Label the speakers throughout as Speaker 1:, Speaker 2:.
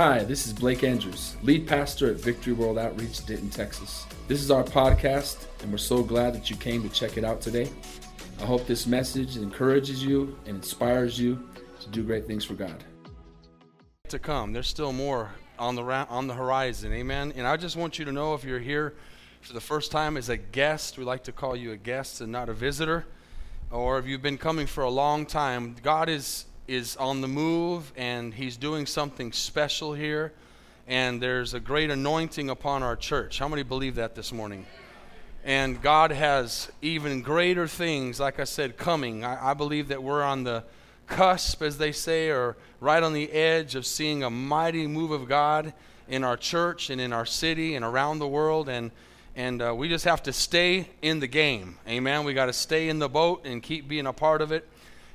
Speaker 1: Hi, this is Blake Andrews, lead pastor at Victory World Outreach, Denton, Texas. This is our podcast, and we're so glad that you came to check it out today. I hope this message encourages you and inspires you to do great things for God.
Speaker 2: To come, there's still more on the ra- on the horizon, amen. And I just want you to know if you're here for the first time as a guest, we like to call you a guest and not a visitor, or if you've been coming for a long time, God is is on the move and He's doing something special here, and there's a great anointing upon our church. How many believe that this morning? And God has even greater things, like I said, coming. I, I believe that we're on the cusp, as they say, or right on the edge of seeing a mighty move of God in our church and in our city and around the world. And, and uh, we just have to stay in the game. Amen. We got to stay in the boat and keep being a part of it.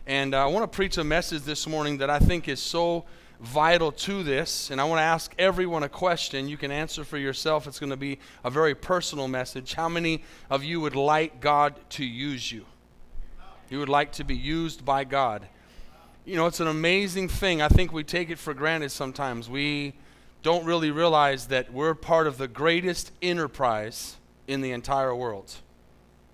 Speaker 2: And uh, I want to preach a message this morning that I think is so vital to this. And I want to ask everyone a question. You can answer for yourself. It's going to be a very personal message. How many of you would like God to use you? You would like to be used by God. You know, it's an amazing thing. I think we take it for granted sometimes. We don't really realize that we're part of the greatest enterprise in the entire world.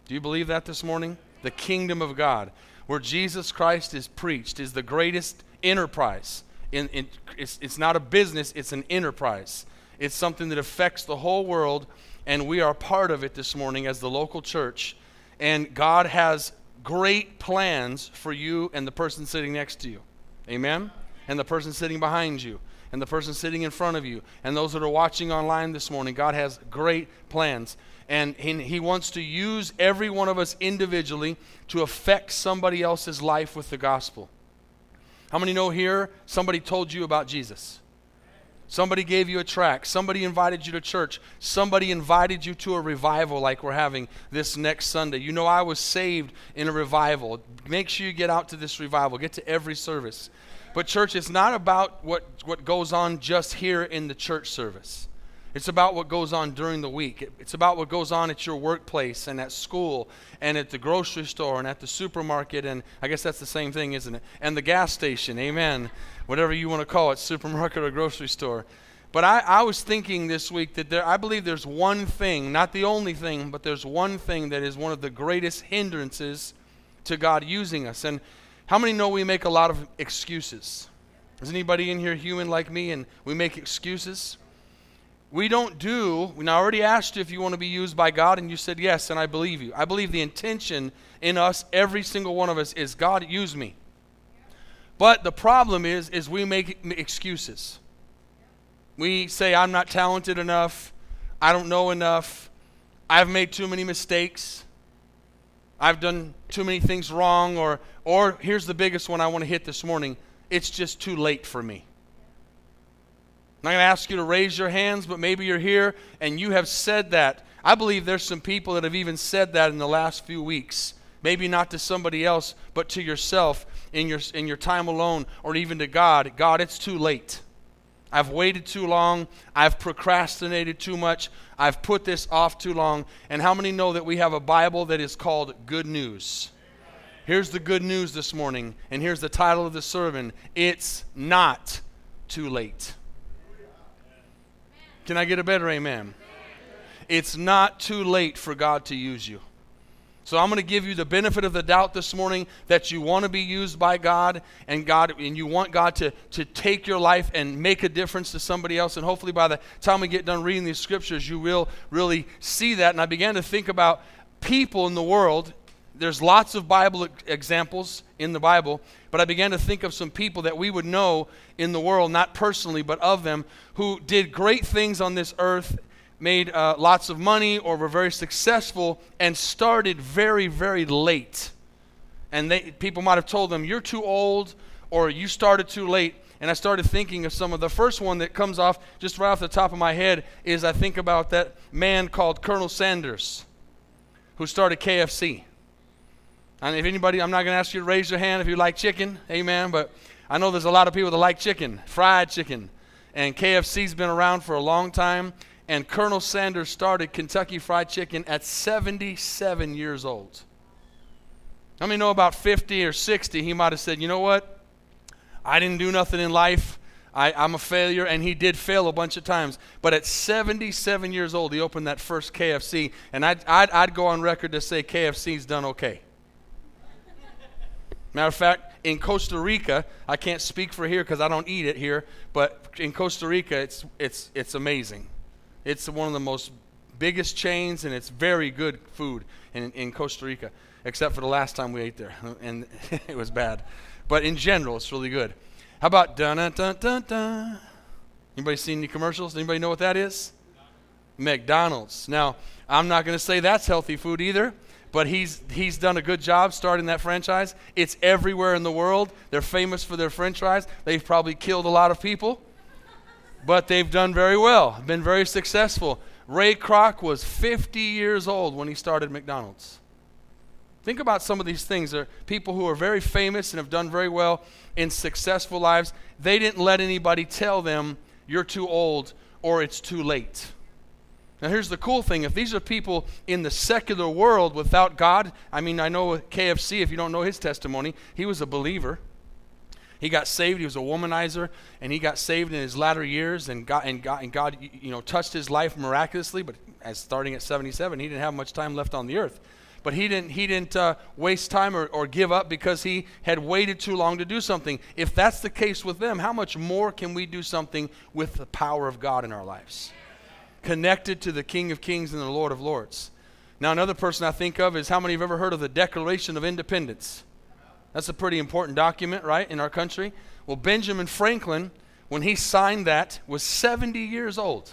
Speaker 2: Do you believe that this morning? The kingdom of God, where Jesus Christ is preached, is the greatest enterprise in, in, it's, it's not a business, it's an enterprise. It's something that affects the whole world, and we are part of it this morning as the local church. And God has great plans for you and the person sitting next to you. Amen? And the person sitting behind you, and the person sitting in front of you, and those that are watching online this morning. God has great plans. And He wants to use every one of us individually to affect somebody else's life with the gospel. How many know here somebody told you about Jesus? Somebody gave you a track. Somebody invited you to church. Somebody invited you to a revival like we're having this next Sunday. You know, I was saved in a revival. Make sure you get out to this revival, get to every service. But, church, it's not about what, what goes on just here in the church service. It's about what goes on during the week. It's about what goes on at your workplace and at school and at the grocery store and at the supermarket. And I guess that's the same thing, isn't it? And the gas station. Amen. Whatever you want to call it, supermarket or grocery store. But I, I was thinking this week that there, I believe there's one thing, not the only thing, but there's one thing that is one of the greatest hindrances to God using us. And how many know we make a lot of excuses? Is anybody in here human like me and we make excuses? we don't do, I already asked you if you want to be used by God, and you said yes, and I believe you. I believe the intention in us, every single one of us, is God, use me. But the problem is, is we make excuses. We say, I'm not talented enough. I don't know enough. I've made too many mistakes. I've done too many things wrong. Or, or here's the biggest one I want to hit this morning it's just too late for me. I'm not going to ask you to raise your hands, but maybe you're here and you have said that. I believe there's some people that have even said that in the last few weeks. Maybe not to somebody else, but to yourself in your, in your time alone or even to God. God, it's too late. I've waited too long. I've procrastinated too much. I've put this off too long. And how many know that we have a Bible that is called Good News? Here's the good news this morning, and here's the title of the sermon It's Not Too Late. Can I get a better amen? It's not too late for God to use you. So I'm going to give you the benefit of the doubt this morning that you want to be used by God and God and you want God to, to take your life and make a difference to somebody else. And hopefully by the time we get done reading these scriptures, you will really see that. And I began to think about people in the world. There's lots of Bible examples in the Bible, but I began to think of some people that we would know in the world, not personally, but of them, who did great things on this earth, made uh, lots of money, or were very successful, and started very, very late. And they, people might have told them, You're too old, or you started too late. And I started thinking of some of the first one that comes off just right off the top of my head is I think about that man called Colonel Sanders who started KFC. And if anybody, I'm not going to ask you to raise your hand if you like chicken, amen. But I know there's a lot of people that like chicken, fried chicken. And KFC's been around for a long time. And Colonel Sanders started Kentucky Fried Chicken at 77 years old. How many know about 50 or 60? He might have said, you know what? I didn't do nothing in life. I, am a failure, and he did fail a bunch of times. But at 77 years old, he opened that first KFC, and I'd, I'd, I'd go on record to say KFC's done okay. Matter of fact, in Costa Rica, I can't speak for here because I don't eat it here, but in Costa Rica, it's, it's, it's amazing. It's one of the most biggest chains, and it's very good food in, in Costa Rica, except for the last time we ate there, and it was bad. But in general, it's really good. How about dun dun dun dun? Anybody seen any commercials? Anybody know what that is? McDonald's. Now, I'm not going to say that's healthy food either, but he's he's done a good job starting that franchise. It's everywhere in the world. They're famous for their french fries. They've probably killed a lot of people, but they've done very well. Been very successful. Ray Kroc was 50 years old when he started McDonald's. Think about some of these things. Are people who are very famous and have done very well in successful lives. They didn't let anybody tell them, you're too old or it's too late. Now, here's the cool thing if these are people in the secular world without God, I mean, I know KFC, if you don't know his testimony, he was a believer. He got saved. He was a womanizer, and he got saved in his latter years, and God, and and God you know, touched his life miraculously. But as starting at 77, he didn't have much time left on the earth but he didn't, he didn't uh, waste time or, or give up because he had waited too long to do something. If that's the case with them, how much more can we do something with the power of God in our lives? Connected to the King of Kings and the Lord of Lords. Now, another person I think of is how many have ever heard of the Declaration of Independence? That's a pretty important document, right, in our country. Well, Benjamin Franklin, when he signed that, was 70 years old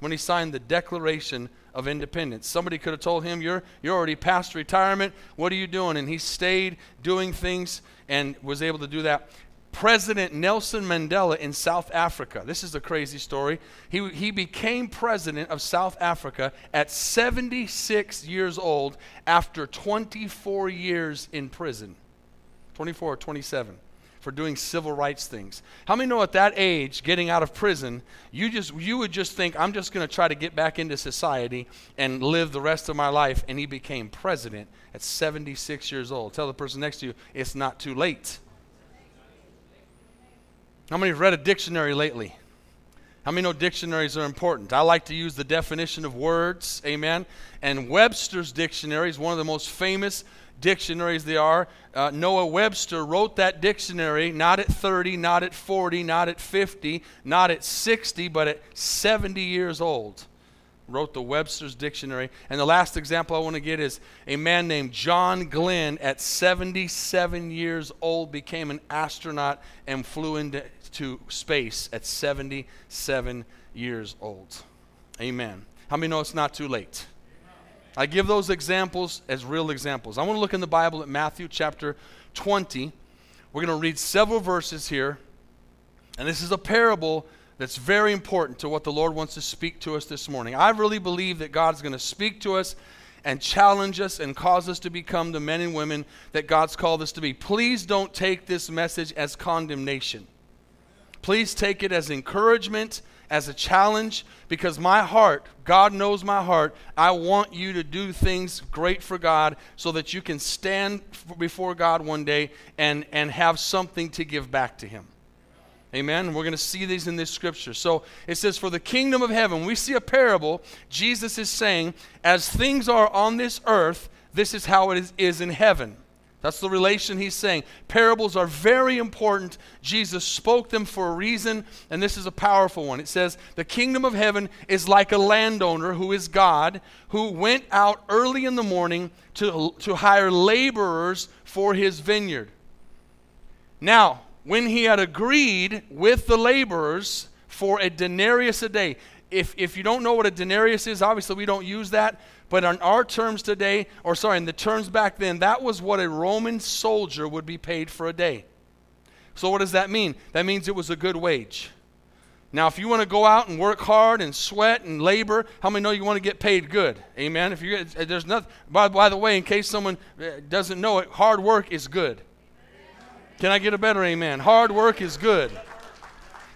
Speaker 2: when he signed the Declaration of Independence. Somebody could have told him, You're, you're already past retirement. What are you doing? And he stayed doing things and was able to do that. President Nelson Mandela in South Africa. This is a crazy story. He, he became president of South Africa at 76 years old after 24 years in prison. 24 or 27 for doing civil rights things. How many know at that age, getting out of prison, you just you would just think, I'm just going to try to get back into society and live the rest of my life. And he became president at 76 years old. Tell the person next to you, it's not too late. How many have read a dictionary lately? How many know dictionaries are important? I like to use the definition of words, amen. And Webster's dictionary is one of the most famous dictionaries they are. Uh, Noah Webster wrote that dictionary not at 30, not at 40, not at 50, not at 60, but at 70 years old. Wrote the Webster's dictionary. And the last example I want to get is a man named John Glenn at 77 years old became an astronaut and flew into space at 77 years old. Amen. How many know it's not too late? I give those examples as real examples. I want to look in the Bible at Matthew chapter 20. We're going to read several verses here. And this is a parable that's very important to what the Lord wants to speak to us this morning. I really believe that God's going to speak to us and challenge us and cause us to become the men and women that God's called us to be. Please don't take this message as condemnation. Please take it as encouragement as a challenge because my heart, God knows my heart, I want you to do things great for God so that you can stand before God one day and, and have something to give back to Him. Amen. We're going to see these in this scripture. So it says, For the kingdom of heaven, we see a parable. Jesus is saying, As things are on this earth, this is how it is, is in heaven. That's the relation he's saying. Parables are very important. Jesus spoke them for a reason, and this is a powerful one. It says, The kingdom of heaven is like a landowner who is God, who went out early in the morning to, to hire laborers for his vineyard. Now, when he had agreed with the laborers for a denarius a day, if, if you don't know what a denarius is, obviously we don't use that, but on our terms today, or sorry, in the terms back then, that was what a Roman soldier would be paid for a day. So, what does that mean? That means it was a good wage. Now, if you want to go out and work hard and sweat and labor, how many know you want to get paid good? Amen. If you there's nothing. By, by the way, in case someone uh, doesn't know it, hard work is good. Can I get a better amen? Hard work is good.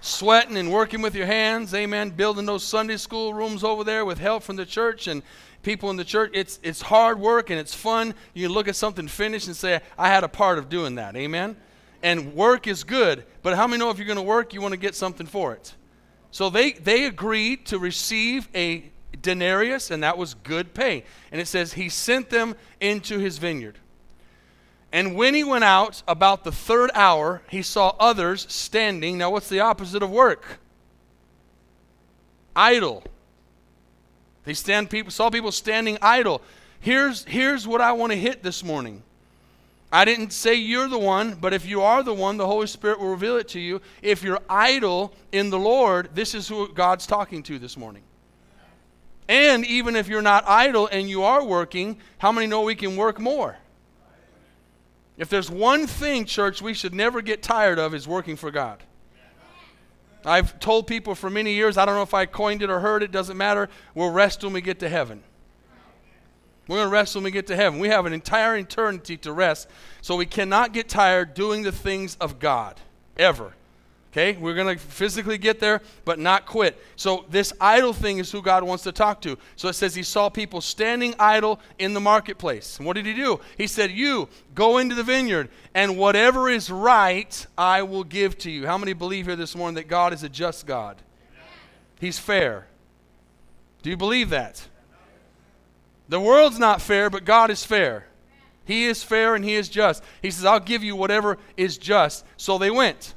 Speaker 2: Sweating and working with your hands, amen. Building those Sunday school rooms over there with help from the church and people in the church, it's, it's hard work and it's fun. You look at something finished and say, I had a part of doing that. Amen? And work is good. But how many know if you're going to work, you want to get something for it? So they, they agreed to receive a denarius, and that was good pay. And it says, He sent them into his vineyard. And when he went out about the third hour, he saw others standing. Now, what's the opposite of work? Idle. They stand people saw people standing idle. Here's here's what I want to hit this morning. I didn't say you're the one, but if you are the one, the Holy Spirit will reveal it to you. If you're idle in the Lord, this is who God's talking to this morning. And even if you're not idle and you are working, how many know we can work more? If there's one thing, church, we should never get tired of is working for God. I've told people for many years, I don't know if I coined it or heard it, doesn't matter. We'll rest when we get to heaven. We're going to rest when we get to heaven. We have an entire eternity to rest, so we cannot get tired doing the things of God, ever. Okay? We're going to physically get there, but not quit. So, this idle thing is who God wants to talk to. So, it says he saw people standing idle in the marketplace. And what did he do? He said, You go into the vineyard, and whatever is right, I will give to you. How many believe here this morning that God is a just God? He's fair. Do you believe that? The world's not fair, but God is fair. He is fair and He is just. He says, I'll give you whatever is just. So they went.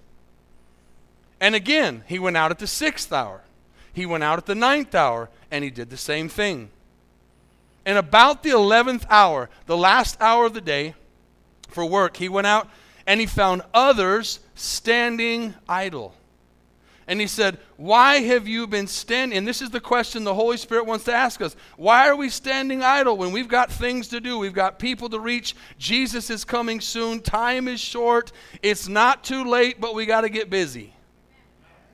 Speaker 2: And again, he went out at the sixth hour. He went out at the ninth hour, and he did the same thing. And about the eleventh hour, the last hour of the day for work, he went out and he found others standing idle. And he said, Why have you been standing? And this is the question the Holy Spirit wants to ask us. Why are we standing idle when we've got things to do? We've got people to reach. Jesus is coming soon. Time is short. It's not too late, but we got to get busy.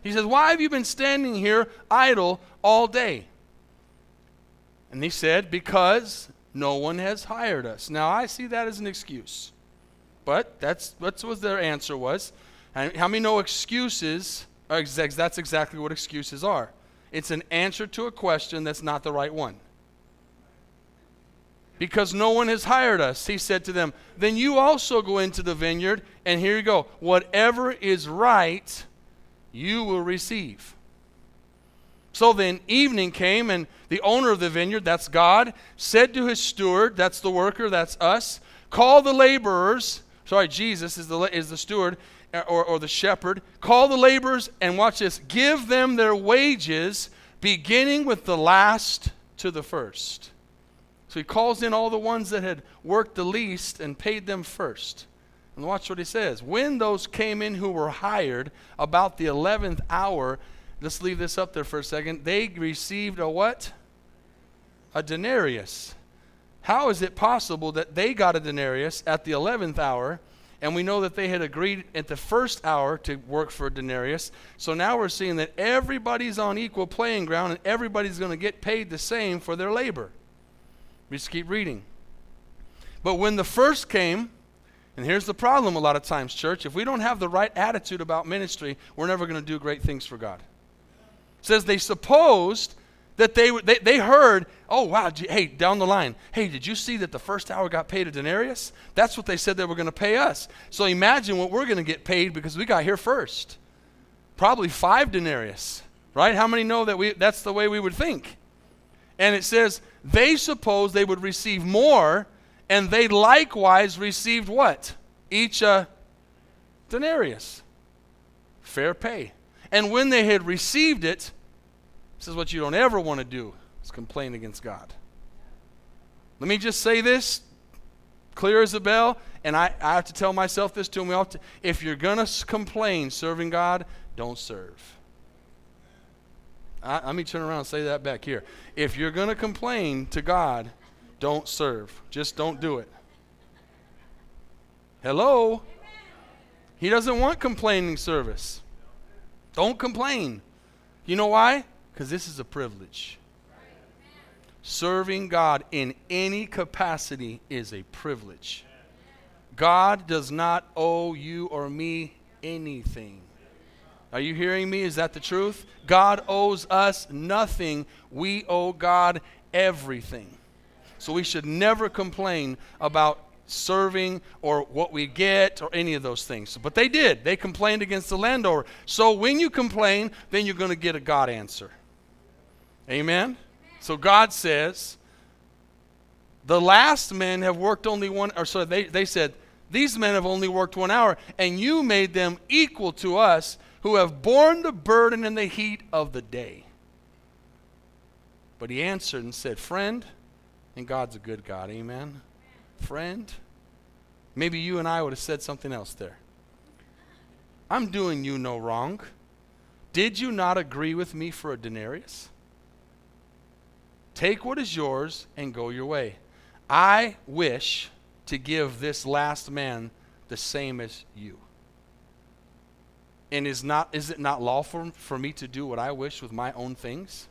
Speaker 2: He says, Why have you been standing here idle all day? And he said, Because no one has hired us. Now, I see that as an excuse. But that's, that's what their answer was. And how many know excuses? That's exactly what excuses are. It's an answer to a question that's not the right one. Because no one has hired us, he said to them, Then you also go into the vineyard, and here you go. Whatever is right you will receive. So then evening came, and the owner of the vineyard, that's God, said to his steward, that's the worker, that's us, call the laborers. Sorry, Jesus is the, is the steward uh, or, or the shepherd. Call the laborers, and watch this give them their wages, beginning with the last to the first. So he calls in all the ones that had worked the least and paid them first. And watch what he says. When those came in who were hired about the 11th hour, let's leave this up there for a second, they received a what? A denarius. How is it possible that they got a denarius at the 11th hour? And we know that they had agreed at the first hour to work for a denarius. So now we're seeing that everybody's on equal playing ground and everybody's going to get paid the same for their labor. We just keep reading. But when the first came, and here's the problem a lot of times, church. If we don't have the right attitude about ministry, we're never going to do great things for God. It says they supposed that they, they, they heard, oh, wow, hey, down the line, hey, did you see that the first hour got paid a denarius? That's what they said they were going to pay us. So imagine what we're going to get paid because we got here first. Probably five denarius, right? How many know that we, that's the way we would think? And it says they supposed they would receive more and they likewise received what? Each a denarius. Fair pay. And when they had received it, this is what you don't ever want to do, is complain against God. Let me just say this, clear as a bell, and I, I have to tell myself this too. We to, if you're going to complain serving God, don't serve. I, let me turn around and say that back here. If you're going to complain to God, don't serve. Just don't do it. Hello? He doesn't want complaining service. Don't complain. You know why? Because this is a privilege. Serving God in any capacity is a privilege. God does not owe you or me anything. Are you hearing me? Is that the truth? God owes us nothing. We owe God everything. So we should never complain about serving or what we get or any of those things. But they did. They complained against the landowner. So when you complain, then you're going to get a God answer. Amen? So God says, the last men have worked only one, or so they, they said, these men have only worked one hour, and you made them equal to us who have borne the burden and the heat of the day. But he answered and said, Friend, and God's a good God, amen? Friend, maybe you and I would have said something else there. I'm doing you no wrong. Did you not agree with me for a denarius? Take what is yours and go your way. I wish to give this last man the same as you. And is, not, is it not lawful for me to do what I wish with my own things?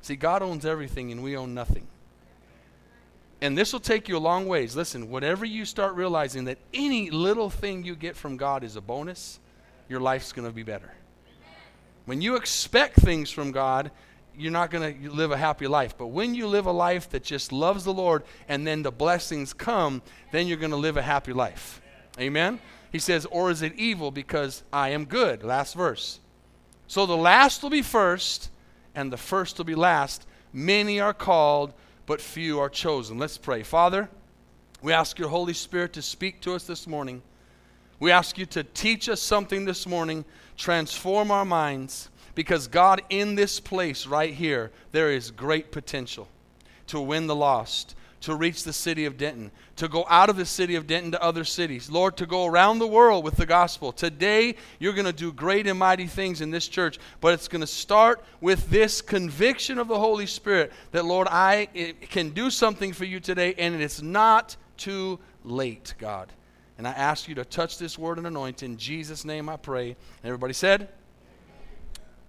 Speaker 2: See, God owns everything and we own nothing. And this will take you a long ways. Listen, whatever you start realizing that any little thing you get from God is a bonus, your life's going to be better. When you expect things from God, you're not going to live a happy life. But when you live a life that just loves the Lord and then the blessings come, then you're going to live a happy life. Amen? He says, Or is it evil because I am good? Last verse. So the last will be first, and the first will be last. Many are called, but few are chosen. Let's pray. Father, we ask your Holy Spirit to speak to us this morning. We ask you to teach us something this morning, transform our minds because, God, in this place right here, there is great potential to win the lost, to reach the city of Denton, to go out of the city of Denton to other cities. Lord, to go around the world with the gospel. Today, you're going to do great and mighty things in this church, but it's going to start with this conviction of the Holy Spirit that, Lord, I can do something for you today, and it's not too late, God. And I ask you to touch this word and anoint. In Jesus' name I pray. And everybody said,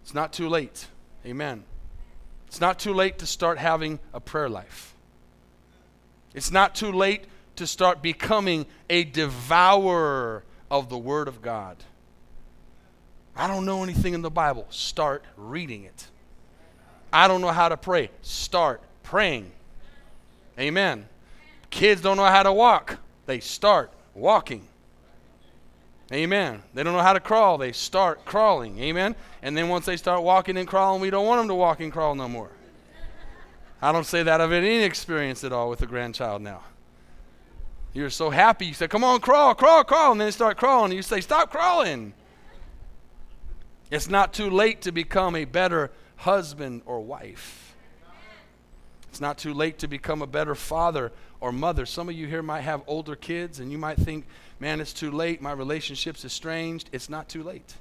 Speaker 2: it's not too late. Amen. It's not too late to start having a prayer life. It's not too late to start becoming a devourer of the Word of God. I don't know anything in the Bible. Start reading it. I don't know how to pray. Start praying. Amen. Kids don't know how to walk. They start walking. Amen. They don't know how to crawl. They start crawling. Amen. And then once they start walking and crawling, we don't want them to walk and crawl no more. I don't say that of any experience at all with a grandchild now. You're so happy. You say, Come on, crawl, crawl, crawl. And then they start crawling. And you say, Stop crawling. It's not too late to become a better husband or wife. It's not too late to become a better father or mother. Some of you here might have older kids and you might think, man, it's too late. My relationship's estranged. It's not too late.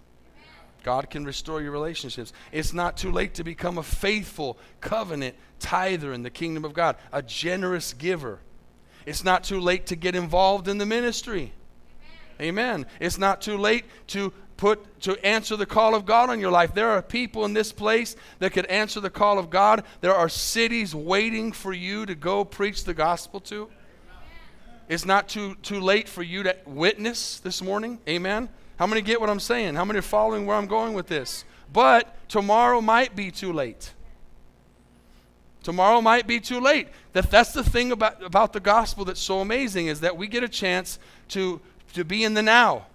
Speaker 2: God can restore your relationships. It's not too late to become a faithful covenant tither in the kingdom of God, a generous giver. It's not too late to get involved in the ministry. Amen. Amen. It's not too late to put to answer the call of God on your life. There are people in this place that could answer the call of God. There are cities waiting for you to go preach the gospel to. It's not too, too late for you to witness this morning. Amen. How many get what I'm saying? How many are following where I'm going with this? But tomorrow might be too late. Tomorrow might be too late. That, that's the thing about, about the gospel that's so amazing is that we get a chance to, to be in the now.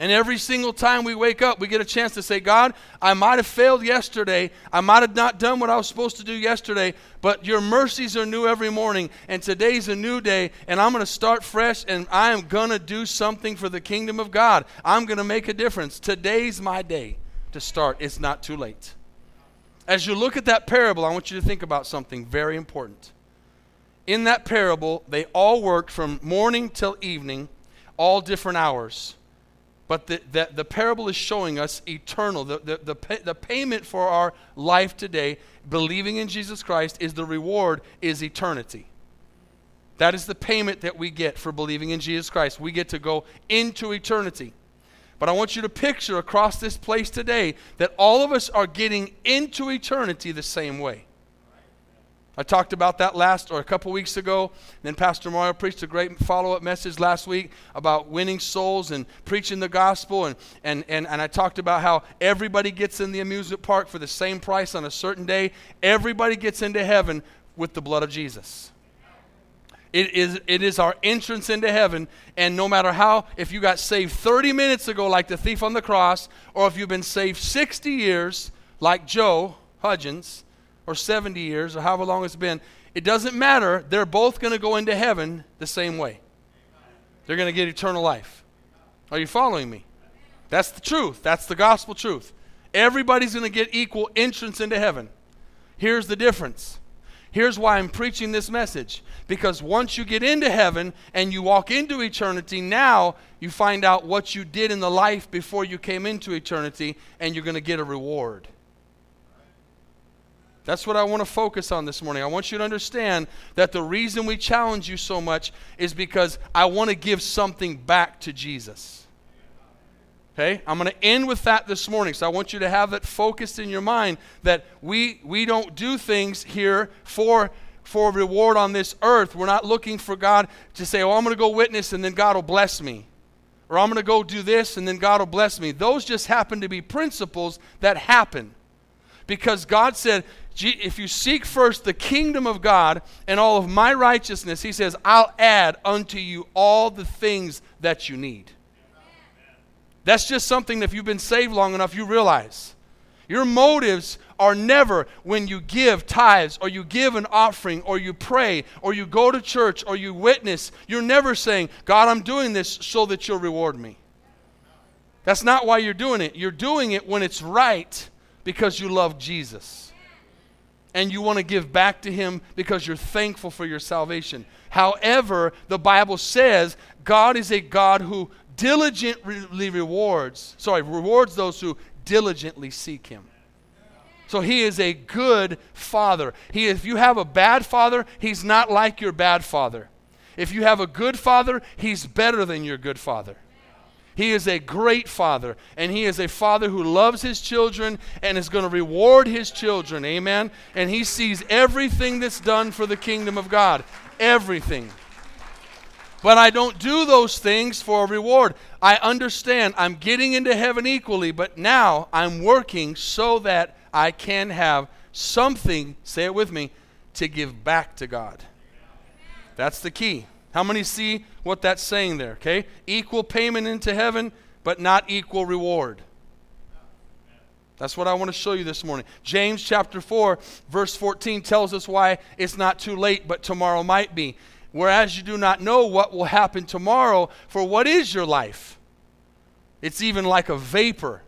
Speaker 2: And every single time we wake up, we get a chance to say, God, I might have failed yesterday. I might have not done what I was supposed to do yesterday, but your mercies are new every morning. And today's a new day, and I'm going to start fresh, and I am going to do something for the kingdom of God. I'm going to make a difference. Today's my day to start. It's not too late. As you look at that parable, I want you to think about something very important. In that parable, they all worked from morning till evening, all different hours. But the, the, the, parable is showing us eternal. The, the, the, pay, the payment for our life today, believing in Jesus Christ, is the reward, is eternity. That is the payment that we get for believing in Jesus Christ. We get to go into eternity. But I want you to picture across this place today that all of us are getting into eternity the same way. I talked about that last or a couple weeks ago. Then Pastor Mario preached a great follow up message last week about winning souls and preaching the gospel. And, and, and, and I talked about how everybody gets in the amusement park for the same price on a certain day. Everybody gets into heaven with the blood of Jesus. It is, it is our entrance into heaven. And no matter how, if you got saved 30 minutes ago, like the thief on the cross, or if you've been saved 60 years, like Joe Hudgens, or 70 years, or however long it's been, it doesn't matter. They're both going to go into heaven the same way. They're going to get eternal life. Are you following me? That's the truth. That's the gospel truth. Everybody's going to get equal entrance into heaven. Here's the difference. Here's why I'm preaching this message. Because once you get into heaven and you walk into eternity, now you find out what you did in the life before you came into eternity, and you're going to get a reward. That's what I want to focus on this morning. I want you to understand that the reason we challenge you so much is because I want to give something back to Jesus. Okay? I'm going to end with that this morning. So I want you to have that focused in your mind that we we don't do things here for for reward on this earth. We're not looking for God to say, "Oh, I'm going to go witness and then God will bless me." Or I'm going to go do this and then God will bless me. Those just happen to be principles that happen. Because God said, if you seek first the kingdom of God and all of my righteousness, He says, I'll add unto you all the things that you need. That's just something that if you've been saved long enough, you realize. Your motives are never when you give tithes or you give an offering or you pray or you go to church or you witness. You're never saying, God, I'm doing this so that you'll reward me. That's not why you're doing it. You're doing it when it's right because you love Jesus. And you want to give back to Him because you're thankful for your salvation. However, the Bible says God is a God who diligently rewards, sorry, rewards those who diligently seek him. So he is a good father. He, if you have a bad father, he's not like your bad father. If you have a good father, he's better than your good father. He is a great father, and he is a father who loves his children and is going to reward his children. Amen. And he sees everything that's done for the kingdom of God. Everything. But I don't do those things for a reward. I understand I'm getting into heaven equally, but now I'm working so that I can have something, say it with me, to give back to God. That's the key. How many see what that's saying there? Okay? Equal payment into heaven, but not equal reward. That's what I want to show you this morning. James chapter 4, verse 14 tells us why it's not too late, but tomorrow might be whereas you do not know what will happen tomorrow, for what is your life? It's even like a vapor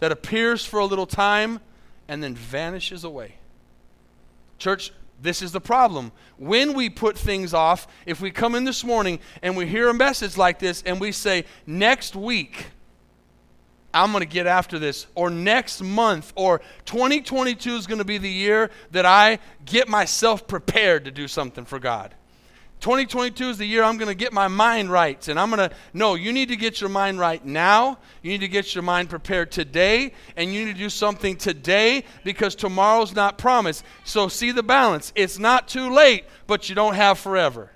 Speaker 2: that appears for a little time and then vanishes away. Church, this is the problem. When we put things off, if we come in this morning and we hear a message like this and we say, next week, I'm going to get after this, or next month, or 2022 is going to be the year that I get myself prepared to do something for God. 2022 is the year I'm going to get my mind right. And I'm going to, no, you need to get your mind right now. You need to get your mind prepared today. And you need to do something today because tomorrow's not promised. So see the balance. It's not too late, but you don't have forever.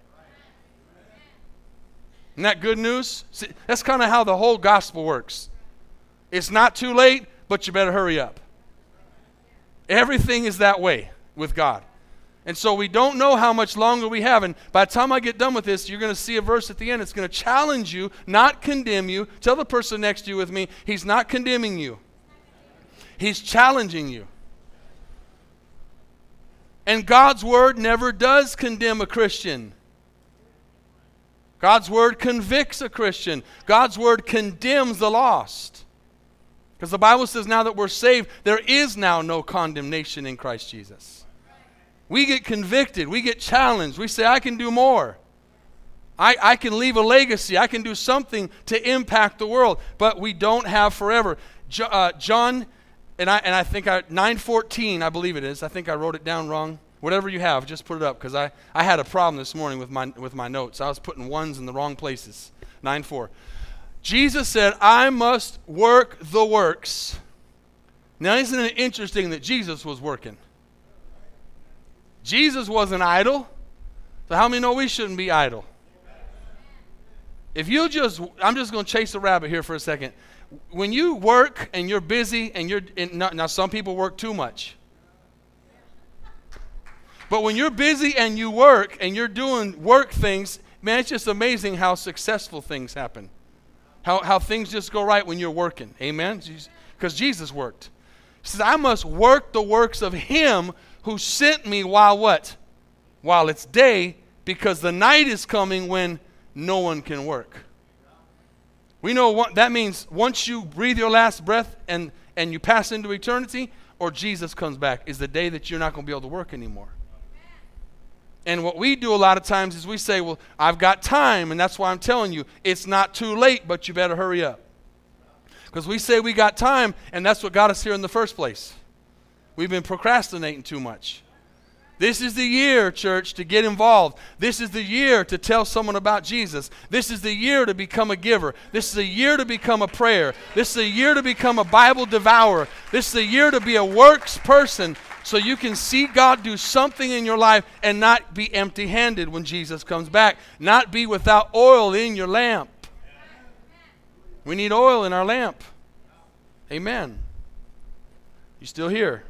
Speaker 2: Isn't that good news? See, that's kind of how the whole gospel works. It's not too late, but you better hurry up. Everything is that way with God. And so we don't know how much longer we have. And by the time I get done with this, you're going to see a verse at the end. It's going to challenge you, not condemn you. Tell the person next to you with me, he's not condemning you, he's challenging you. And God's word never does condemn a Christian. God's word convicts a Christian. God's word condemns the lost. Because the Bible says now that we're saved, there is now no condemnation in Christ Jesus. We get convicted. We get challenged. We say, I can do more. I, I can leave a legacy. I can do something to impact the world. But we don't have forever. Jo, uh, John, and I, and I think I, 914, I believe it is. I think I wrote it down wrong. Whatever you have, just put it up because I, I had a problem this morning with my, with my notes. I was putting ones in the wrong places. 9 4. Jesus said, I must work the works. Now, isn't it interesting that Jesus was working? Jesus wasn't idle. So, how many know we shouldn't be idle? If you just, I'm just going to chase a rabbit here for a second. When you work and you're busy and you're, now some people work too much. But when you're busy and you work and you're doing work things, man, it's just amazing how successful things happen. How, how things just go right when you're working. Amen? Because Jesus worked. He says, I must work the works of him who sent me while what? While it's day, because the night is coming when no one can work. We know what that means once you breathe your last breath and, and you pass into eternity, or Jesus comes back, is the day that you're not going to be able to work anymore. And what we do a lot of times is we say, Well, I've got time, and that's why I'm telling you, it's not too late, but you better hurry up. Because we say we got time, and that's what got us here in the first place. We've been procrastinating too much. This is the year, church, to get involved. This is the year to tell someone about Jesus. This is the year to become a giver. This is the year to become a prayer. This is the year to become a Bible devourer. This is the year to be a works person so you can see God do something in your life and not be empty handed when Jesus comes back, not be without oil in your lamp. We need oil in our lamp. Amen. You still here?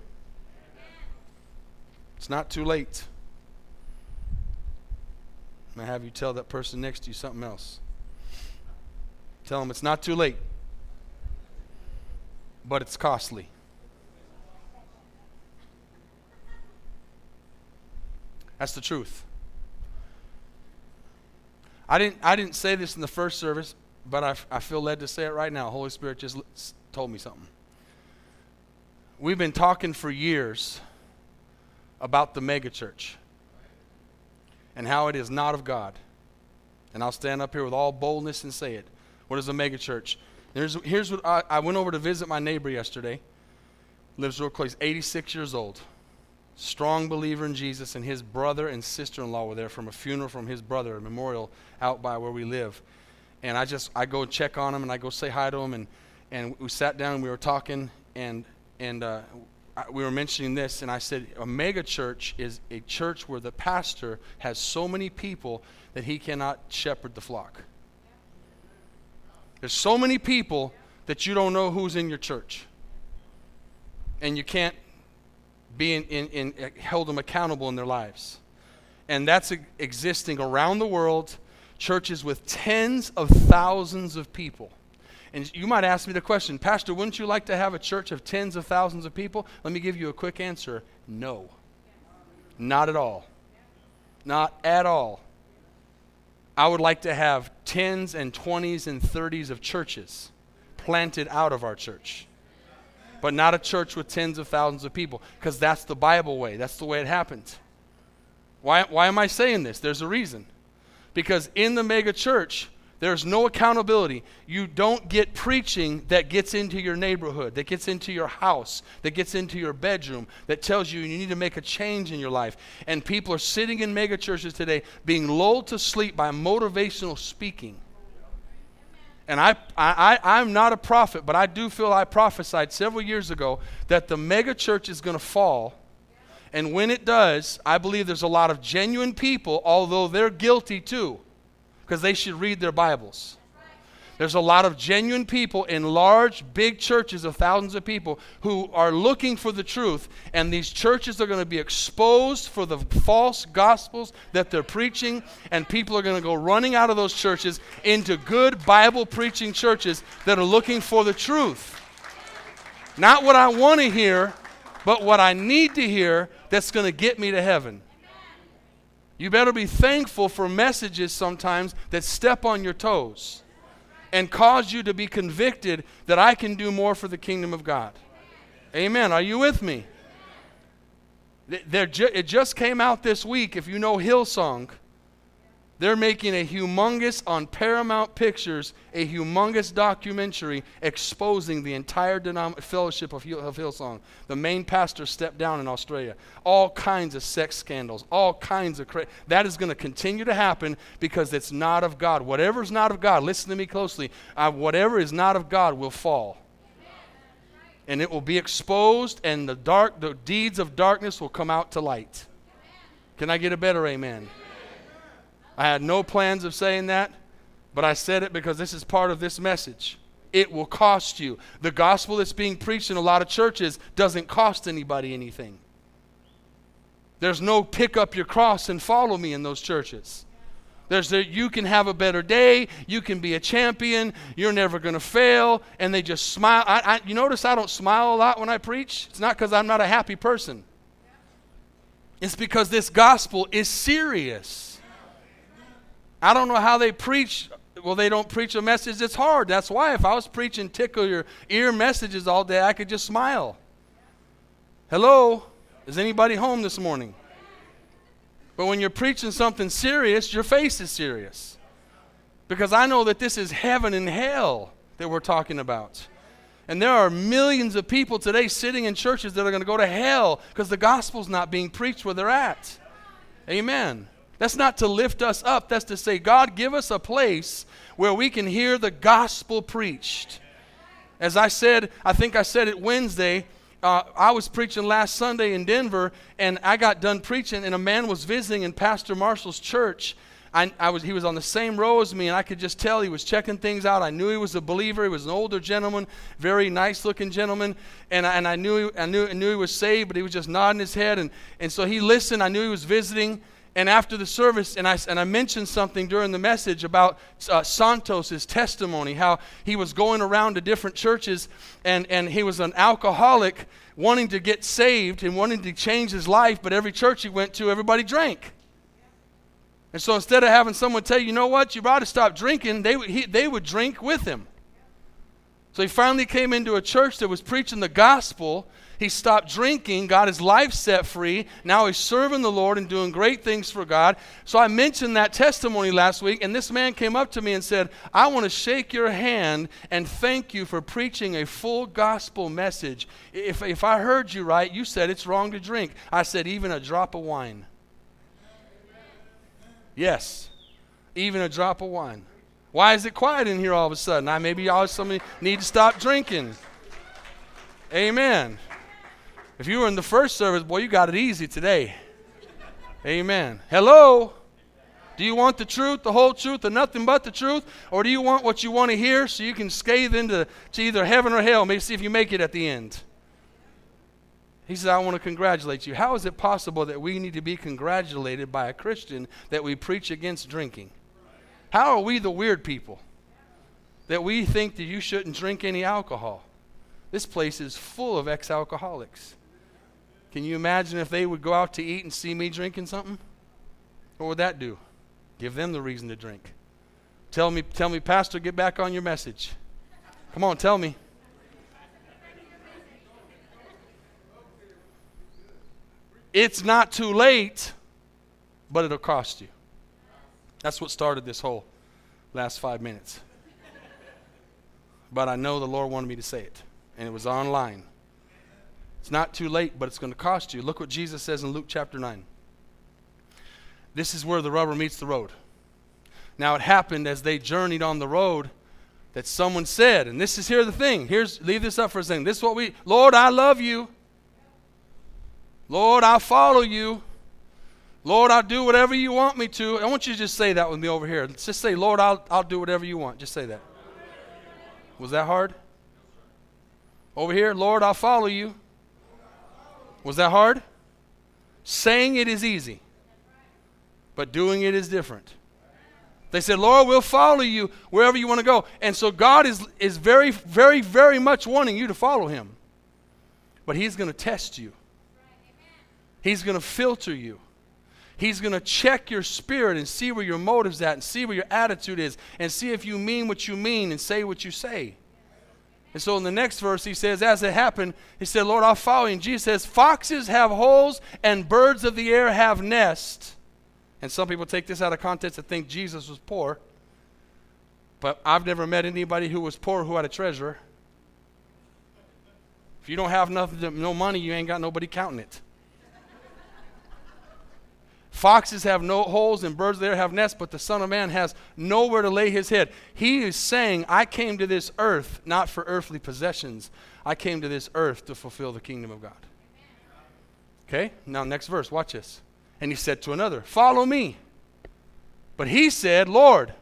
Speaker 2: It's not too late. I'm going to have you tell that person next to you something else. Tell them it's not too late, but it's costly. That's the truth. I didn't, I didn't say this in the first service, but I, I feel led to say it right now. Holy Spirit just told me something. We've been talking for years about the megachurch and how it is not of God. And I'll stand up here with all boldness and say it. What is a megachurch? Here's, here's what I, I went over to visit my neighbor yesterday. Lives real close, 86 years old strong believer in Jesus, and his brother and sister in law were there from a funeral from his brother, a memorial out by where we live. And I just, I go check on him and I go say hi to him. And, and we sat down and we were talking, and, and uh, we were mentioning this. And I said, a mega church is a church where the pastor has so many people that he cannot shepherd the flock. There's so many people that you don't know who's in your church. And you can't be in, in, in, uh, held them accountable in their lives. And that's existing around the world, churches with tens of thousands of people. And you might ask me the question, Pastor, wouldn't you like to have a church of tens of thousands of people? Let me give you a quick answer no. Not at all. Not at all. I would like to have tens and twenties and thirties of churches planted out of our church but not a church with tens of thousands of people because that's the Bible way. That's the way it happens. Why, why am I saying this? There's a reason. Because in the mega church, there's no accountability. You don't get preaching that gets into your neighborhood, that gets into your house, that gets into your bedroom, that tells you you need to make a change in your life. And people are sitting in mega churches today being lulled to sleep by motivational speaking and I, I, I'm not a prophet, but I do feel I prophesied several years ago that the mega church is going to fall. And when it does, I believe there's a lot of genuine people, although they're guilty too, because they should read their Bibles. There's a lot of genuine people in large, big churches of thousands of people who are looking for the truth, and these churches are going to be exposed for the false gospels that they're preaching, and people are going to go running out of those churches into good Bible preaching churches that are looking for the truth. Not what I want to hear, but what I need to hear that's going to get me to heaven. You better be thankful for messages sometimes that step on your toes and cause you to be convicted that I can do more for the kingdom of God. Amen. Are you with me? There, it just came out this week. If you know Hillsong, they're making a humongous, on Paramount Pictures, a humongous documentary exposing the entire denom- fellowship of, of Hillsong. The main pastor stepped down in Australia. All kinds of sex scandals, all kinds of. Cra- that is going to continue to happen because it's not of God. Whatever is not of God, listen to me closely, uh, whatever is not of God will fall. And it will be exposed, and the dark, the deeds of darkness will come out to light. Can I get a better amen? I had no plans of saying that, but I said it because this is part of this message. It will cost you. The gospel that's being preached in a lot of churches doesn't cost anybody anything. There's no pick up your cross and follow me in those churches. There's you can have a better day, you can be a champion, you're never going to fail, and they just smile. I, I, you notice I don't smile a lot when I preach? It's not because I'm not a happy person. It's because this gospel is serious. I don't know how they preach. Well, they don't preach a message that's hard. That's why if I was preaching tickle your ear messages all day, I could just smile. Hello? Is anybody home this morning? But when you're preaching something serious, your face is serious. Because I know that this is heaven and hell that we're talking about. And there are millions of people today sitting in churches that are going to go to hell because the gospel's not being preached where they're at. Amen. That's not to lift us up. That's to say, God, give us a place where we can hear the gospel preached. As I said, I think I said it Wednesday, uh, I was preaching last Sunday in Denver, and I got done preaching, and a man was visiting in Pastor Marshall's church. I, I, was, he was on the same row as me, and I could just tell he was checking things out. I knew he was a believer. He was an older gentleman, very nice-looking gentleman, and I, and I knew he, I knew, I knew he was saved, but he was just nodding his head. And, and so he listened. I knew he was visiting. And after the service, and I, and I mentioned something during the message about uh, Santos' testimony, how he was going around to different churches and, and he was an alcoholic wanting to get saved and wanting to change his life, but every church he went to, everybody drank. And so instead of having someone tell you, you know what, you ought to stop drinking, they, he, they would drink with him. So he finally came into a church that was preaching the gospel he stopped drinking, got his life set free. Now he's serving the Lord and doing great things for God. So I mentioned that testimony last week, and this man came up to me and said, I want to shake your hand and thank you for preaching a full gospel message. If, if I heard you right, you said it's wrong to drink. I said, even a drop of wine. Yes, even a drop of wine. Why is it quiet in here all of a sudden? I maybe y'all somebody need to stop drinking. Amen. If you were in the first service, boy, you got it easy today. Amen. Hello? Do you want the truth, the whole truth, and nothing but the truth? Or do you want what you want to hear so you can scathe into to either heaven or hell? Maybe see if you make it at the end. He said, I want to congratulate you. How is it possible that we need to be congratulated by a Christian that we preach against drinking? How are we the weird people that we think that you shouldn't drink any alcohol? This place is full of ex alcoholics. Can you imagine if they would go out to eat and see me drinking something? What would that do? Give them the reason to drink. Tell me, tell me, Pastor, get back on your message. Come on, tell me. It's not too late, but it'll cost you. That's what started this whole last five minutes. But I know the Lord wanted me to say it, and it was online. It's not too late, but it's going to cost you. Look what Jesus says in Luke chapter 9. This is where the rubber meets the road. Now, it happened as they journeyed on the road that someone said, and this is here the thing. Here's, leave this up for a second. This is what we, Lord, I love you. Lord, I'll follow you. Lord, I'll do whatever you want me to. I want you to just say that with me over here. Let's just say, Lord, I'll, I'll do whatever you want. Just say that. Was that hard? Over here, Lord, I'll follow you. Was that hard? Saying it is easy, but doing it is different. They said, Lord, we'll follow you wherever you want to go. And so God is, is very, very, very much wanting you to follow him. But he's going to test you, he's going to filter you. He's going to check your spirit and see where your motive's at and see where your attitude is and see if you mean what you mean and say what you say. And so in the next verse, he says, As it happened, he said, Lord, I'll follow you. And Jesus says, Foxes have holes and birds of the air have nests. And some people take this out of context and think Jesus was poor. But I've never met anybody who was poor who had a treasure. If you don't have nothing, no money, you ain't got nobody counting it. Foxes have no holes and birds there have nests, but the Son of Man has nowhere to lay his head. He is saying, I came to this earth not for earthly possessions. I came to this earth to fulfill the kingdom of God. Okay? Now, next verse, watch this. And he said to another, Follow me. But he said, Lord,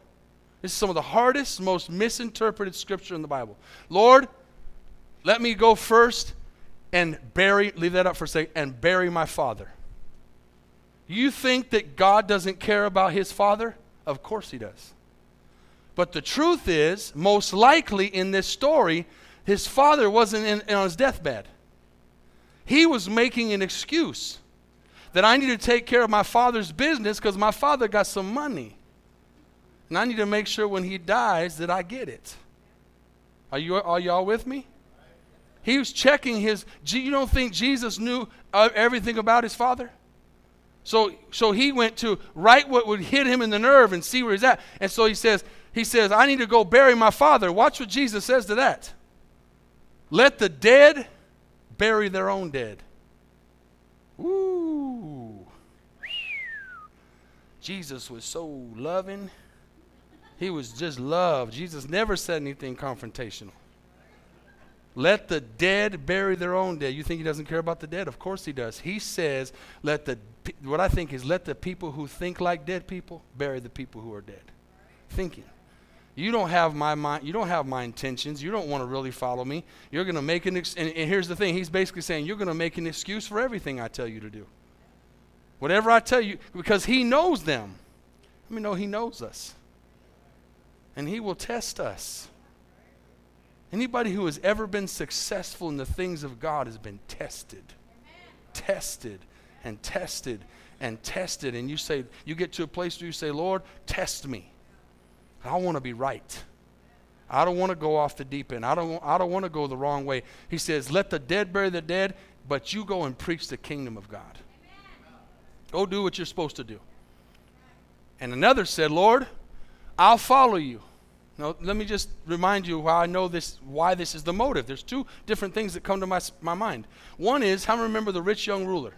Speaker 2: this is some of the hardest, most misinterpreted scripture in the Bible. Lord, let me go first and bury, leave that up for a second, and bury my father. You think that God doesn't care about his father? Of course he does. But the truth is, most likely in this story, his father wasn't in, on his deathbed. He was making an excuse that I need to take care of my father's business because my father got some money. And I need to make sure when he dies that I get it. Are, you, are y'all with me? He was checking his. You don't think Jesus knew uh, everything about his father? So, so he went to write what would hit him in the nerve and see where he's at. And so he says, he says, I need to go bury my father. Watch what Jesus says to that. Let the dead bury their own dead. Ooh. Jesus was so loving. He was just love. Jesus never said anything confrontational. Let the dead bury their own dead. You think he doesn't care about the dead? Of course he does. He says, let the what I think is let the people who think like dead people bury the people who are dead. Thinking. You don't have my mind, you don't have my intentions. You don't want to really follow me. You're going to make an ex- and, and here's the thing. He's basically saying you're going to make an excuse for everything I tell you to do. Whatever I tell you because he knows them. Let me know he knows us. And he will test us. Anybody who has ever been successful in the things of God has been tested. Tested and tested and tested. And you say, you get to a place where you say, Lord, test me. I want to be right. I don't want to go off the deep end. I don't, I don't want to go the wrong way. He says, let the dead bury the dead, but you go and preach the kingdom of God. Go do what you're supposed to do. And another said, Lord, I'll follow you. Now, let me just remind you why I know this, why this is the motive. There's two different things that come to my, my mind. One is, how remember the rich young ruler?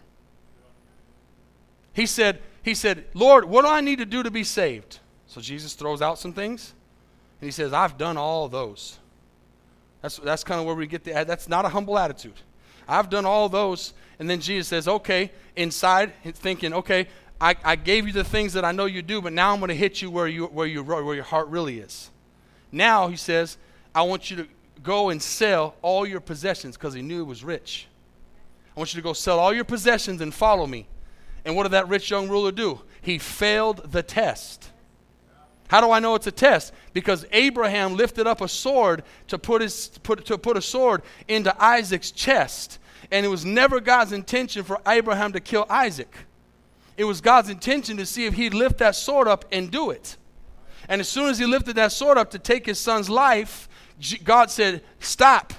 Speaker 2: He said, he said, Lord, what do I need to do to be saved? So Jesus throws out some things, and he says, I've done all those. That's, that's kind of where we get the, that's not a humble attitude. I've done all those. And then Jesus says, okay, inside, thinking, okay, I, I gave you the things that I know you do, but now I'm going to hit you where, you, where, you, where your heart really is. Now, he says, I want you to go and sell all your possessions because he knew he was rich. I want you to go sell all your possessions and follow me. And what did that rich young ruler do? He failed the test. How do I know it's a test? Because Abraham lifted up a sword to put, his, put, to put a sword into Isaac's chest. And it was never God's intention for Abraham to kill Isaac. It was God's intention to see if he'd lift that sword up and do it. And as soon as he lifted that sword up to take his son's life, God said, Stop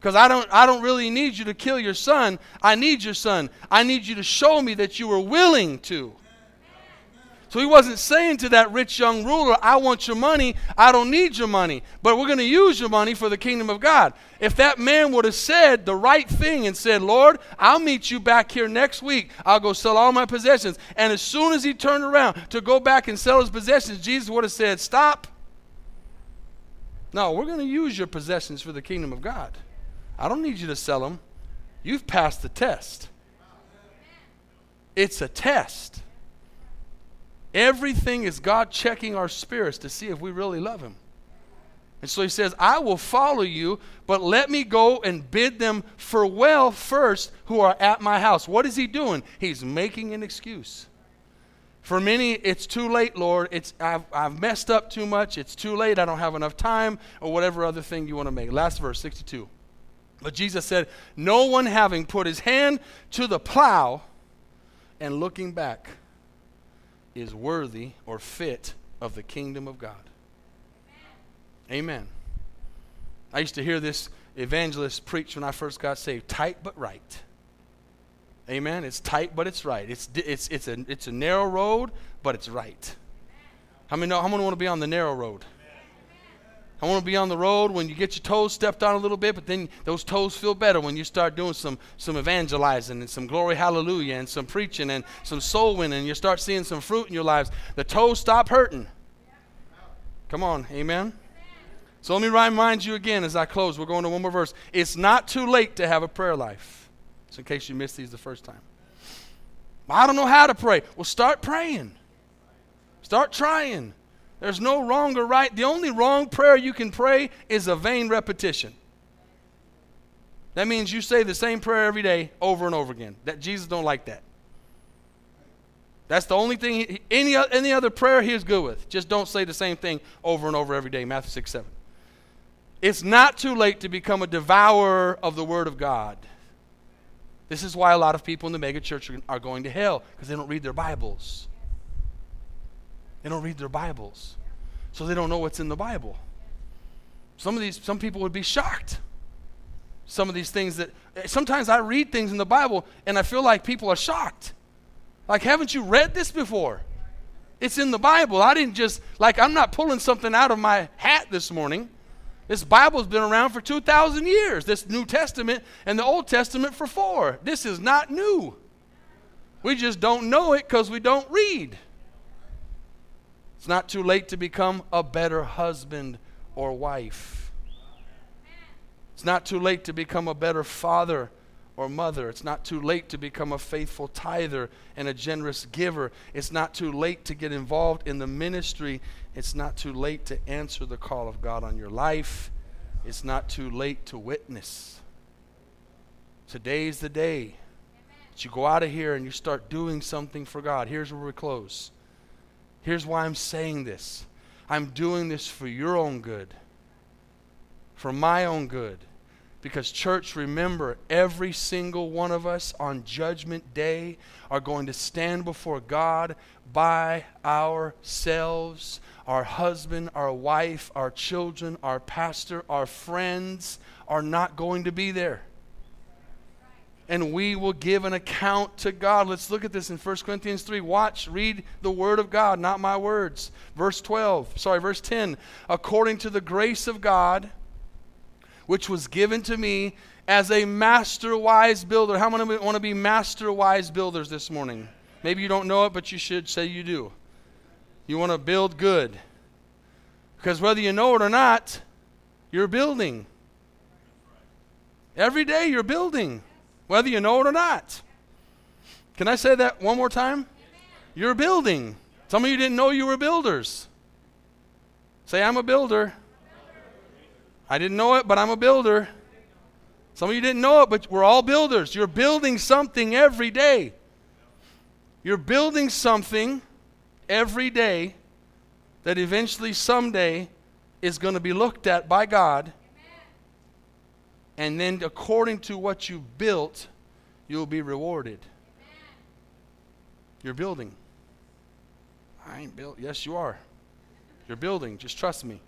Speaker 2: because I don't, I don't really need you to kill your son. I need your son. I need you to show me that you were willing to. So he wasn't saying to that rich young ruler, I want your money. I don't need your money. But we're going to use your money for the kingdom of God. If that man would have said the right thing and said, Lord, I'll meet you back here next week. I'll go sell all my possessions. And as soon as he turned around to go back and sell his possessions, Jesus would have said, Stop. No, we're going to use your possessions for the kingdom of God. I don't need you to sell them. You've passed the test. It's a test. Everything is God checking our spirits to see if we really love Him. And so He says, I will follow you, but let me go and bid them farewell first who are at my house. What is He doing? He's making an excuse. For many, it's too late, Lord. It's, I've, I've messed up too much. It's too late. I don't have enough time, or whatever other thing you want to make. Last verse, 62. But Jesus said, No one having put his hand to the plow and looking back is worthy or fit of the kingdom of God. Amen. I used to hear this evangelist preach when I first got saved tight but right. Amen. It's tight, but it's right. It's, it's, it's, a, it's a narrow road, but it's right. How many, know, how many want to be on the narrow road? I want to be on the road when you get your toes stepped on a little bit, but then those toes feel better when you start doing some, some evangelizing and some glory hallelujah and some preaching and some soul winning. And you start seeing some fruit in your lives. The toes stop hurting. Come on, amen? So let me remind you again as I close. We're going to one more verse. It's not too late to have a prayer life. Just in case you missed these the first time. I don't know how to pray. Well, start praying. Start trying. There's no wrong or right. The only wrong prayer you can pray is a vain repetition. That means you say the same prayer every day over and over again. That Jesus don't like that. That's the only thing, he, any, any other prayer he is good with. Just don't say the same thing over and over every day. Matthew 6 7. It's not too late to become a devourer of the Word of God. This is why a lot of people in the mega church are, are going to hell because they don't read their Bibles. They don't read their Bibles. So they don't know what's in the Bible. Some of these, some people would be shocked. Some of these things that, sometimes I read things in the Bible and I feel like people are shocked. Like, haven't you read this before? It's in the Bible. I didn't just, like, I'm not pulling something out of my hat this morning. This Bible's been around for 2,000 years, this New Testament and the Old Testament for four. This is not new. We just don't know it because we don't read. It's not too late to become a better husband or wife. It's not too late to become a better father or mother. It's not too late to become a faithful tither and a generous giver. It's not too late to get involved in the ministry. It's not too late to answer the call of God on your life. It's not too late to witness. Today's the day that you go out of here and you start doing something for God. Here's where we close. Here's why I'm saying this I'm doing this for your own good, for my own good because, church, remember, every single one of us on Judgment Day are going to stand before God by ourselves. Our husband, our wife, our children, our pastor, our friends are not going to be there. And we will give an account to God. Let's look at this in 1 Corinthians 3. Watch, read the word of God, not my words. Verse 12, sorry, verse 10. According to the grace of God, which was given to me as a master wise builder. How many want to be master wise builders this morning? Maybe you don't know it, but you should say you do. You want to build good. Because whether you know it or not, you're building. Every day you're building, whether you know it or not. Can I say that one more time? You're building. Some of you didn't know you were builders. Say, I'm a builder. I didn't know it, but I'm a builder. Some of you didn't know it, but we're all builders. You're building something every day. You're building something every day that eventually someday is going to be looked at by God. And then, according to what you built, you'll be rewarded. You're building. I ain't built. Yes, you are. You're building. Just trust me.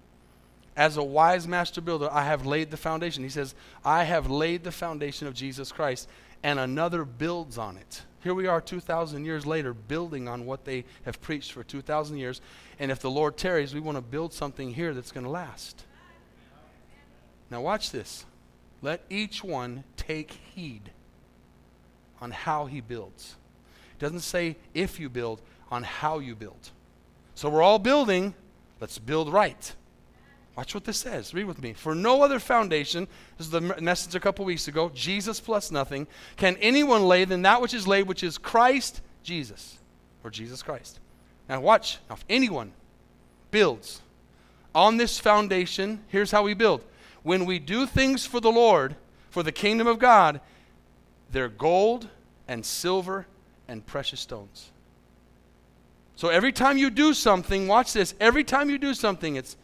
Speaker 2: As a wise master builder, I have laid the foundation. He says, I have laid the foundation of Jesus Christ, and another builds on it. Here we are 2,000 years later, building on what they have preached for 2,000 years. And if the Lord tarries, we want to build something here that's going to last. Now, watch this. Let each one take heed on how he builds. It doesn't say if you build, on how you build. So we're all building. Let's build right. Watch what this says. Read with me. For no other foundation, this is the message a couple weeks ago, Jesus plus nothing, can anyone lay than that which is laid, which is Christ Jesus, or Jesus Christ. Now, watch. Now, if anyone builds on this foundation, here's how we build. When we do things for the Lord, for the kingdom of God, they're gold and silver and precious stones. So every time you do something, watch this. Every time you do something, it's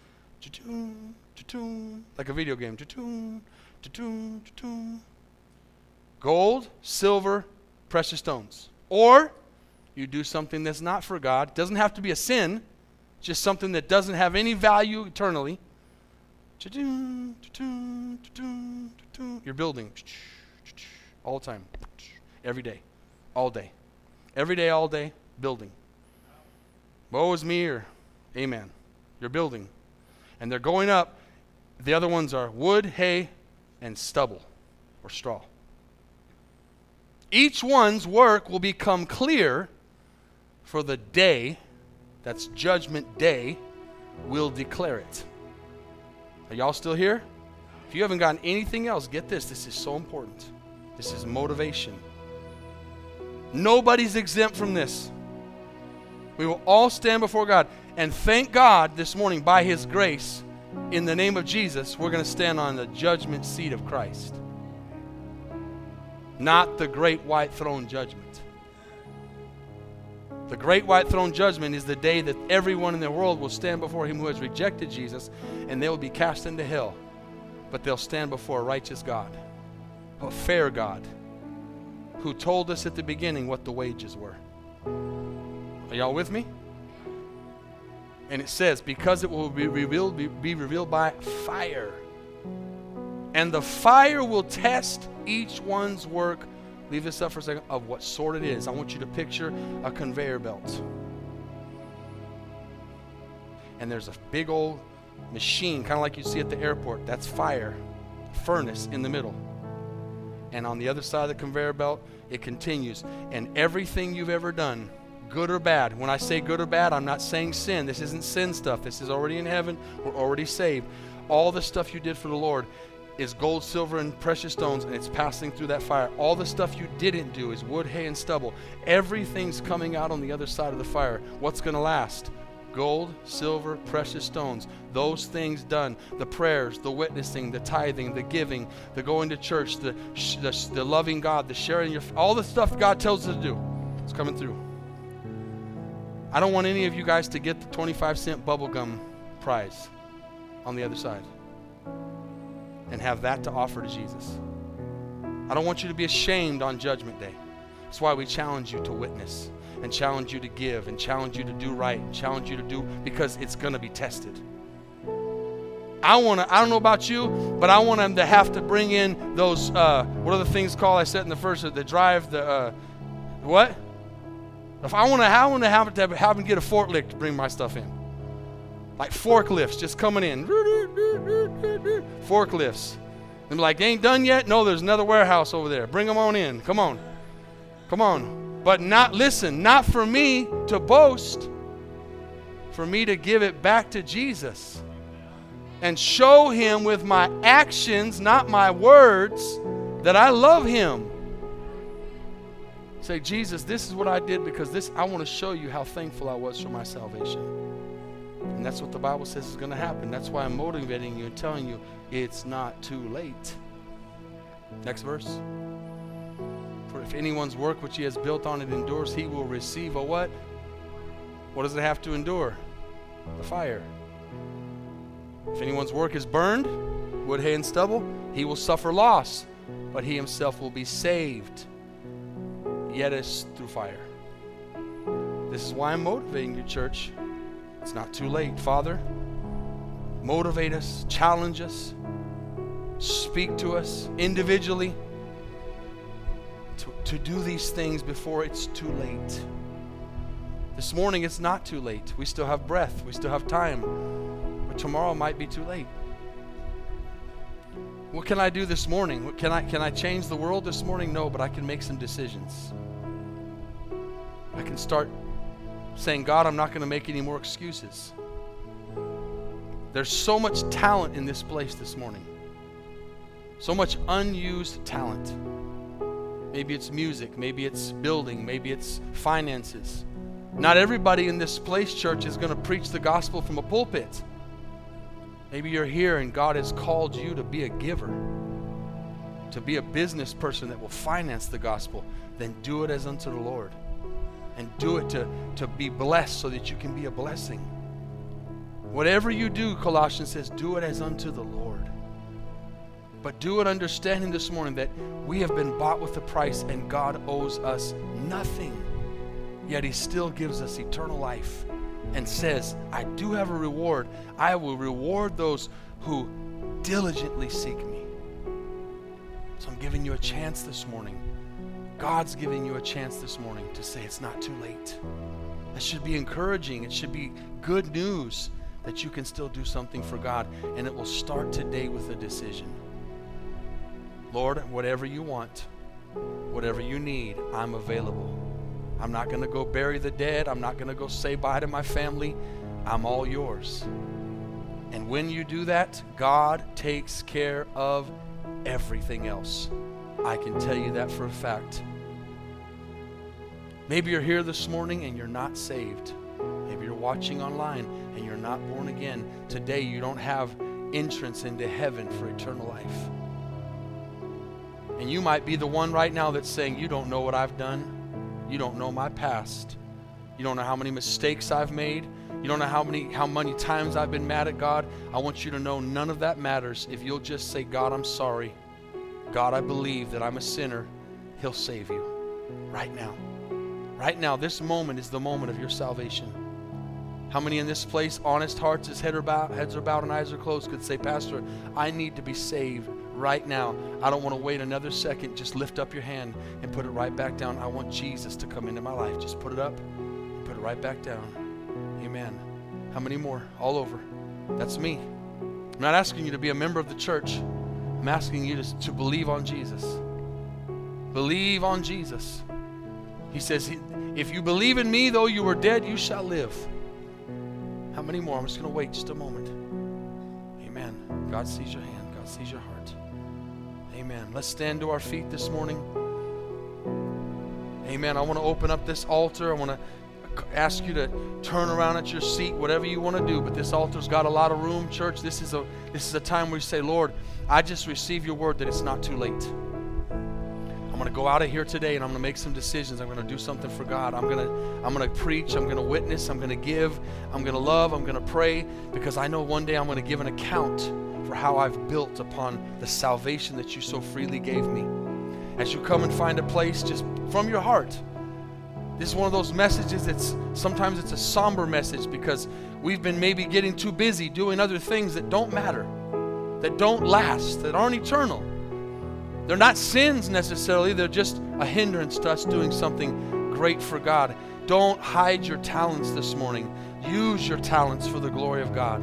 Speaker 2: like a video game. Gold, silver, precious stones. Or you do something that's not for God. It doesn't have to be a sin, just something that doesn't have any value eternally. You're building all the time, every day, all day. Every day, all day, building. Woe is me or amen. You're building and they're going up. The other ones are wood, hay, and stubble or straw. Each one's work will become clear for the day, that's judgment day, will declare it. Are y'all still here? If you haven't gotten anything else, get this. This is so important. This is motivation. Nobody's exempt from this. We will all stand before God. And thank God this morning, by His grace, in the name of Jesus, we're going to stand on the judgment seat of Christ. Not the great white throne judgment. The great white throne judgment is the day that everyone in the world will stand before him who has rejected Jesus, and they will be cast into hell. But they'll stand before a righteous God, a fair God, who told us at the beginning what the wages were. Are y'all with me? And it says, because it will be revealed, be, revealed by fire. And the fire will test each one's work. Leave this up for a second of what sort it is. I want you to picture a conveyor belt. And there's a big old machine, kind of like you see at the airport. That's fire, furnace in the middle. And on the other side of the conveyor belt, it continues. And everything you've ever done good or bad. When I say good or bad, I'm not saying sin. This isn't sin stuff. This is already in heaven. We're already saved. All the stuff you did for the Lord is gold, silver, and precious stones, and it's passing through that fire. All the stuff you didn't do is wood, hay, and stubble. Everything's coming out on the other side of the fire. What's going to last? Gold, silver, precious stones. Those things done. The prayers, the witnessing, the tithing, the giving, the going to church, the, the, the loving God, the sharing your, all the stuff God tells us to do. It's coming through. I don't want any of you guys to get the 25 cent bubblegum prize on the other side and have that to offer to Jesus. I don't want you to be ashamed on Judgment Day. That's why we challenge you to witness and challenge you to give and challenge you to do right and challenge you to do because it's going to be tested. I want to, I don't know about you, but I want them to have to bring in those, uh, what are the things called? I said in the first, the drive, the, uh, what? If I want to, I want to have to have them get a forklift to bring my stuff in, like forklifts just coming in, forklifts. And like, they ain't done yet. No, there's another warehouse over there. Bring them on in. Come on, come on. But not listen, not for me to boast, for me to give it back to Jesus and show Him with my actions, not my words, that I love Him. Say, Jesus, this is what I did because this I want to show you how thankful I was for my salvation. And that's what the Bible says is going to happen. That's why I'm motivating you and telling you it's not too late. Next verse. For if anyone's work which he has built on it endures, he will receive a what? What does it have to endure? The fire. If anyone's work is burned, wood, hay, and stubble, he will suffer loss, but he himself will be saved yet it's through fire. This is why I'm motivating you, church. It's not too late. Father, motivate us, challenge us, speak to us individually to, to do these things before it's too late. This morning, it's not too late. We still have breath, we still have time. But tomorrow might be too late. What can I do this morning? Can I, can I change the world this morning? No, but I can make some decisions. I can start saying, God, I'm not going to make any more excuses. There's so much talent in this place this morning, so much unused talent. Maybe it's music, maybe it's building, maybe it's finances. Not everybody in this place, church, is going to preach the gospel from a pulpit. Maybe you're here and God has called you to be a giver, to be a business person that will finance the gospel. Then do it as unto the Lord and do it to, to be blessed so that you can be a blessing. Whatever you do, Colossians says, do it as unto the Lord. But do it understanding this morning that we have been bought with a price and God owes us nothing. Yet He still gives us eternal life and says, I do have a reward. I will reward those who diligently seek me. So I'm giving you a chance this morning God's giving you a chance this morning to say it's not too late. That should be encouraging. It should be good news that you can still do something for God. And it will start today with a decision. Lord, whatever you want, whatever you need, I'm available. I'm not going to go bury the dead. I'm not going to go say bye to my family. I'm all yours. And when you do that, God takes care of everything else. I can tell you that for a fact. Maybe you're here this morning and you're not saved. Maybe you're watching online and you're not born again. Today, you don't have entrance into heaven for eternal life. And you might be the one right now that's saying, You don't know what I've done. You don't know my past. You don't know how many mistakes I've made. You don't know how many how many times I've been mad at God. I want you to know none of that matters if you'll just say, God, I'm sorry. God, I believe that I'm a sinner. He'll save you right now. Right now, this moment is the moment of your salvation. How many in this place, honest hearts, as head are bowed, heads are bowed and eyes are closed, could say, Pastor, I need to be saved right now. I don't want to wait another second. Just lift up your hand and put it right back down. I want Jesus to come into my life. Just put it up and put it right back down. Amen. How many more? All over. That's me. I'm not asking you to be a member of the church. I'm asking you to, to believe on Jesus. Believe on Jesus. He says, If you believe in me, though you were dead, you shall live. How many more? I'm just going to wait just a moment. Amen. God sees your hand, God sees your heart. Amen. Let's stand to our feet this morning. Amen. I want to open up this altar. I want to ask you to turn around at your seat, whatever you want to do. But this altar's got a lot of room, church. This is a this is a time where you say, Lord, I just receive your word that it's not too late. I'm going to go out of here today and I'm going to make some decisions. I'm going to do something for God. I'm going to I'm going to preach, I'm going to witness, I'm going to give, I'm going to love, I'm going to pray because I know one day I'm going to give an account for how I've built upon the salvation that you so freely gave me. As you come and find a place just from your heart. This is one of those messages that's sometimes it's a somber message because we've been maybe getting too busy doing other things that don't matter, that don't last, that aren't eternal. They're not sins necessarily, they're just a hindrance to us doing something great for God. Don't hide your talents this morning. Use your talents for the glory of God.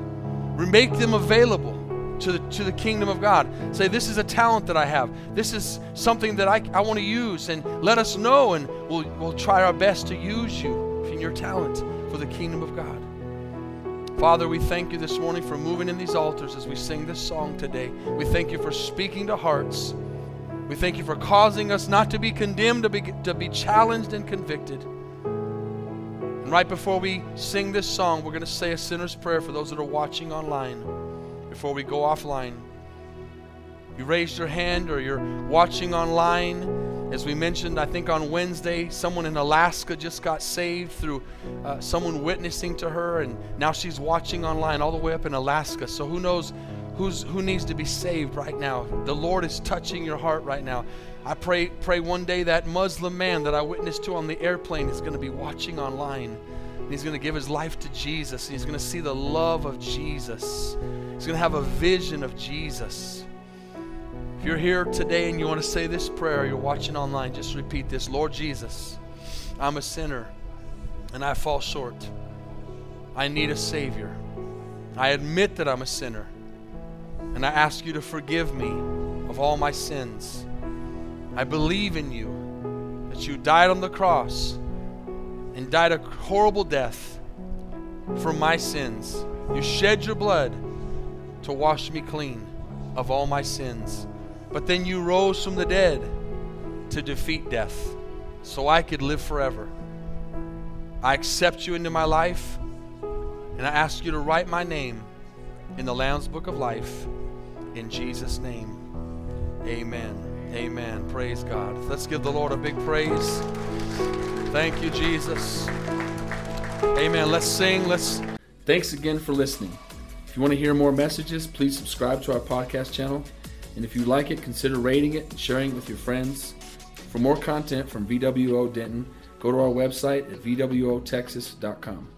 Speaker 2: Make them available to the, to the kingdom of God. Say, This is a talent that I have. This is something that I, I want to use. And let us know, and we'll, we'll try our best to use you in your talent for the kingdom of God. Father, we thank you this morning for moving in these altars as we sing this song today. We thank you for speaking to hearts. We thank you for causing us not to be condemned, to be, to be challenged and convicted. And right before we sing this song, we're going to say a sinner's prayer for those that are watching online before we go offline. You raised your hand or you're watching online. As we mentioned, I think on Wednesday, someone in Alaska just got saved through uh, someone witnessing to her, and now she's watching online all the way up in Alaska. So who knows who's who needs to be saved right now. The Lord is touching your heart right now. I pray pray one day that Muslim man that I witnessed to on the airplane is going to be watching online. He's going to give his life to Jesus. He's going to see the love of Jesus. He's going to have a vision of Jesus. If you're here today and you want to say this prayer, you're watching online, just repeat this Lord Jesus, I'm a sinner and I fall short. I need a Savior. I admit that I'm a sinner. And I ask you to forgive me of all my sins. I believe in you, that you died on the cross and died a horrible death for my sins. You shed your blood to wash me clean of all my sins. But then you rose from the dead to defeat death so I could live forever. I accept you into my life and I ask you to write my name in the Lamb's Book of Life. In Jesus' name, amen. Amen. Praise God. Let's give the Lord a big praise. Thank you, Jesus. Amen. Let's sing. Let's.
Speaker 1: Thanks again for listening. If you want to hear more messages, please subscribe to our podcast channel. And if you like it, consider rating it and sharing it with your friends. For more content from VWO Denton, go to our website at VWOTexas.com.